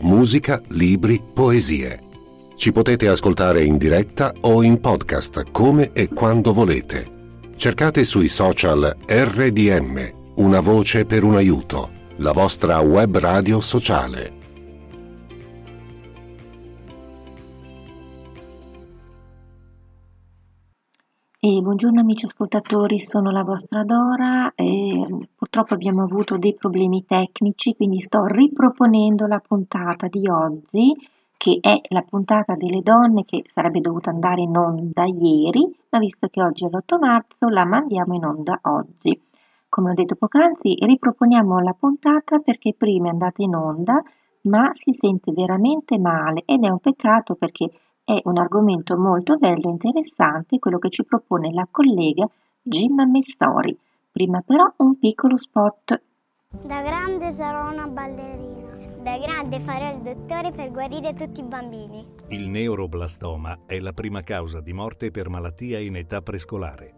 musica, libri, poesie. Ci potete ascoltare in diretta o in podcast come e quando volete. Cercate sui social RDM, una voce per un aiuto, la vostra web radio sociale. E buongiorno amici ascoltatori, sono la vostra Dora e purtroppo abbiamo avuto dei problemi tecnici, quindi sto riproponendo la puntata di oggi, che è la puntata delle donne che sarebbe dovuta andare in onda ieri, ma visto che oggi è l'8 marzo la mandiamo in onda oggi. Come ho detto poc'anzi, riproponiamo la puntata perché prima è andata in onda, ma si sente veramente male ed è un peccato perché è un argomento molto bello e interessante quello che ci propone la collega Gemma Messori. Prima però un piccolo spot. Da grande sarò una ballerina. Da grande farò il dottore per guarire tutti i bambini. Il neuroblastoma è la prima causa di morte per malattia in età prescolare.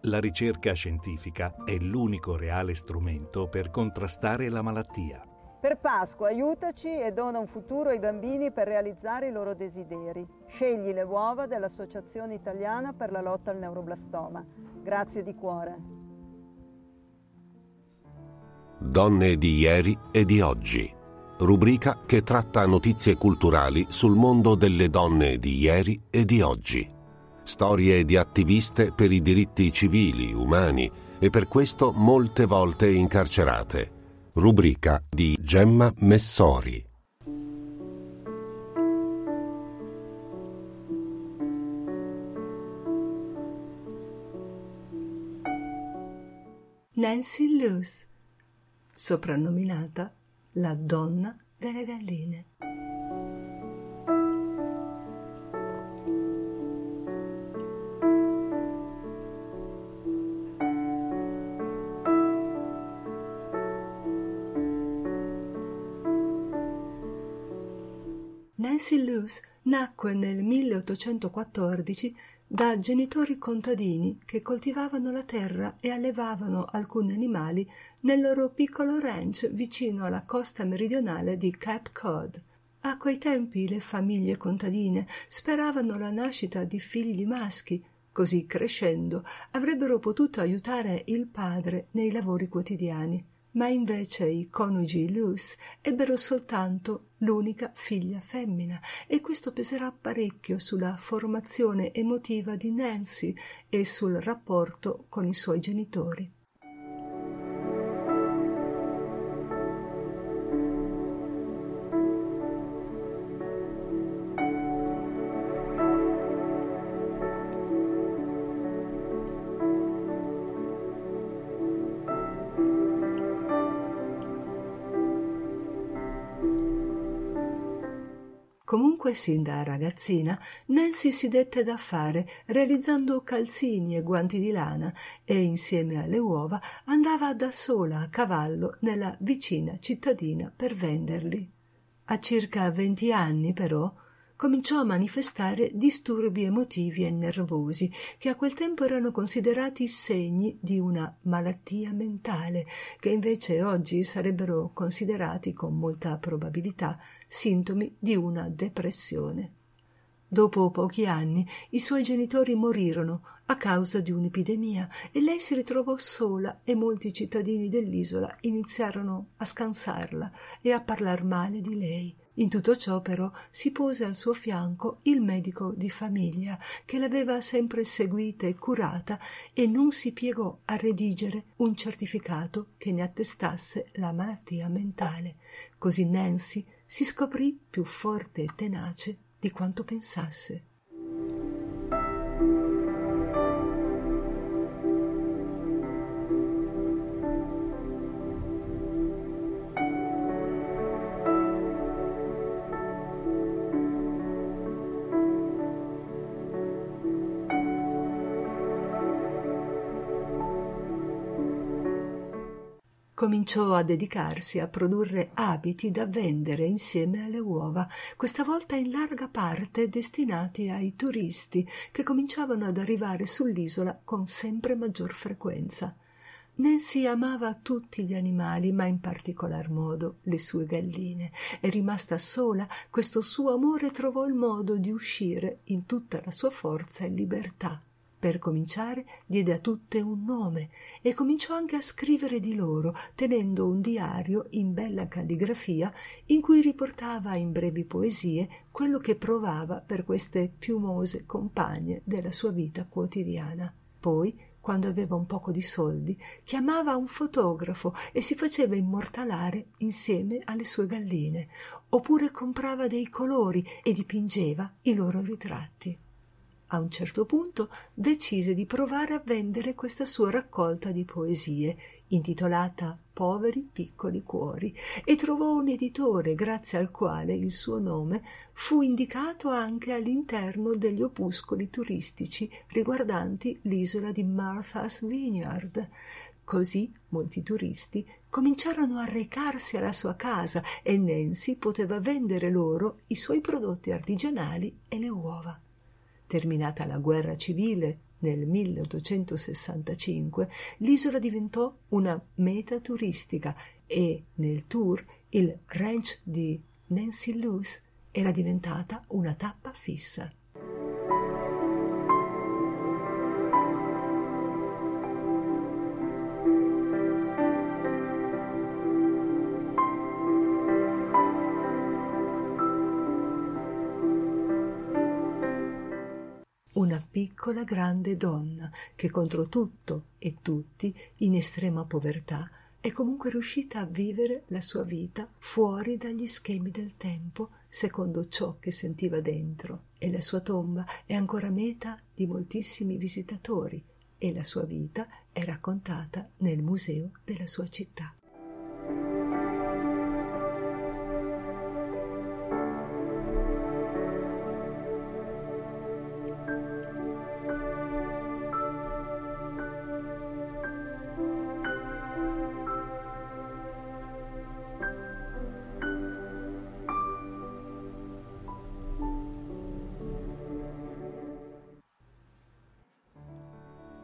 La ricerca scientifica è l'unico reale strumento per contrastare la malattia. Per Pasqua aiutaci e dona un futuro ai bambini per realizzare i loro desideri. Scegli le uova dell'Associazione Italiana per la lotta al neuroblastoma. Grazie di cuore. Donne di ieri e di oggi. Rubrica che tratta notizie culturali sul mondo delle donne di ieri e di oggi. Storie di attiviste per i diritti civili, umani e per questo molte volte incarcerate rubrica di Gemma Messori. Nancy Luce, soprannominata la donna delle galline. Nancy Luce nacque nel 1814 da genitori contadini che coltivavano la terra e allevavano alcuni animali nel loro piccolo ranch vicino alla costa meridionale di Cape Cod. A quei tempi le famiglie contadine speravano la nascita di figli maschi, così crescendo avrebbero potuto aiutare il padre nei lavori quotidiani ma invece i coniugi Luce ebbero soltanto l'unica figlia femmina e questo peserà parecchio sulla formazione emotiva di Nancy e sul rapporto con i suoi genitori. Comunque sin da ragazzina Nancy si dette da fare realizzando calzini e guanti di lana e insieme alle uova andava da sola a cavallo nella vicina cittadina per venderli. A circa venti anni però cominciò a manifestare disturbi emotivi e nervosi che a quel tempo erano considerati segni di una malattia mentale, che invece oggi sarebbero considerati con molta probabilità sintomi di una depressione. Dopo pochi anni i suoi genitori morirono a causa di un'epidemia e lei si ritrovò sola e molti cittadini dell'isola iniziarono a scansarla e a parlar male di lei. In tutto ciò però si pose al suo fianco il medico di famiglia che l'aveva sempre seguita e curata e non si piegò a redigere un certificato che ne attestasse la malattia mentale. Così Nancy si scoprì più forte e tenace di quanto pensasse. Cominciò a dedicarsi a produrre abiti da vendere insieme alle uova, questa volta in larga parte destinati ai turisti che cominciavano ad arrivare sull'isola con sempre maggior frequenza. Nancy amava tutti gli animali, ma in particolar modo le sue galline. E rimasta sola, questo suo amore trovò il modo di uscire in tutta la sua forza e libertà per cominciare diede a tutte un nome e cominciò anche a scrivere di loro, tenendo un diario in bella calligrafia in cui riportava in brevi poesie quello che provava per queste piumose compagne della sua vita quotidiana. Poi quando aveva un poco di soldi, chiamava un fotografo e si faceva immortalare insieme alle sue galline, oppure comprava dei colori e dipingeva i loro ritratti. A un certo punto decise di provare a vendere questa sua raccolta di poesie, intitolata Poveri piccoli cuori, e trovò un editore grazie al quale il suo nome fu indicato anche all'interno degli opuscoli turistici riguardanti l'isola di Martha's Vineyard. Così molti turisti cominciarono a recarsi alla sua casa e Nancy poteva vendere loro i suoi prodotti artigianali e le uova. Terminata la guerra civile nel 1865, l'isola diventò una meta turistica e nel tour il ranch di Nancy Luce era diventata una tappa fissa. Una piccola grande donna che contro tutto e tutti, in estrema povertà, è comunque riuscita a vivere la sua vita fuori dagli schemi del tempo, secondo ciò che sentiva dentro, e la sua tomba è ancora meta di moltissimi visitatori e la sua vita è raccontata nel museo della sua città.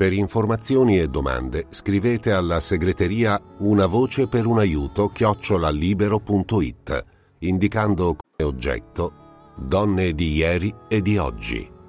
Per informazioni e domande scrivete alla segreteria Una voce per un aiuto chiocciolalibero.it indicando come oggetto Donne di ieri e di oggi.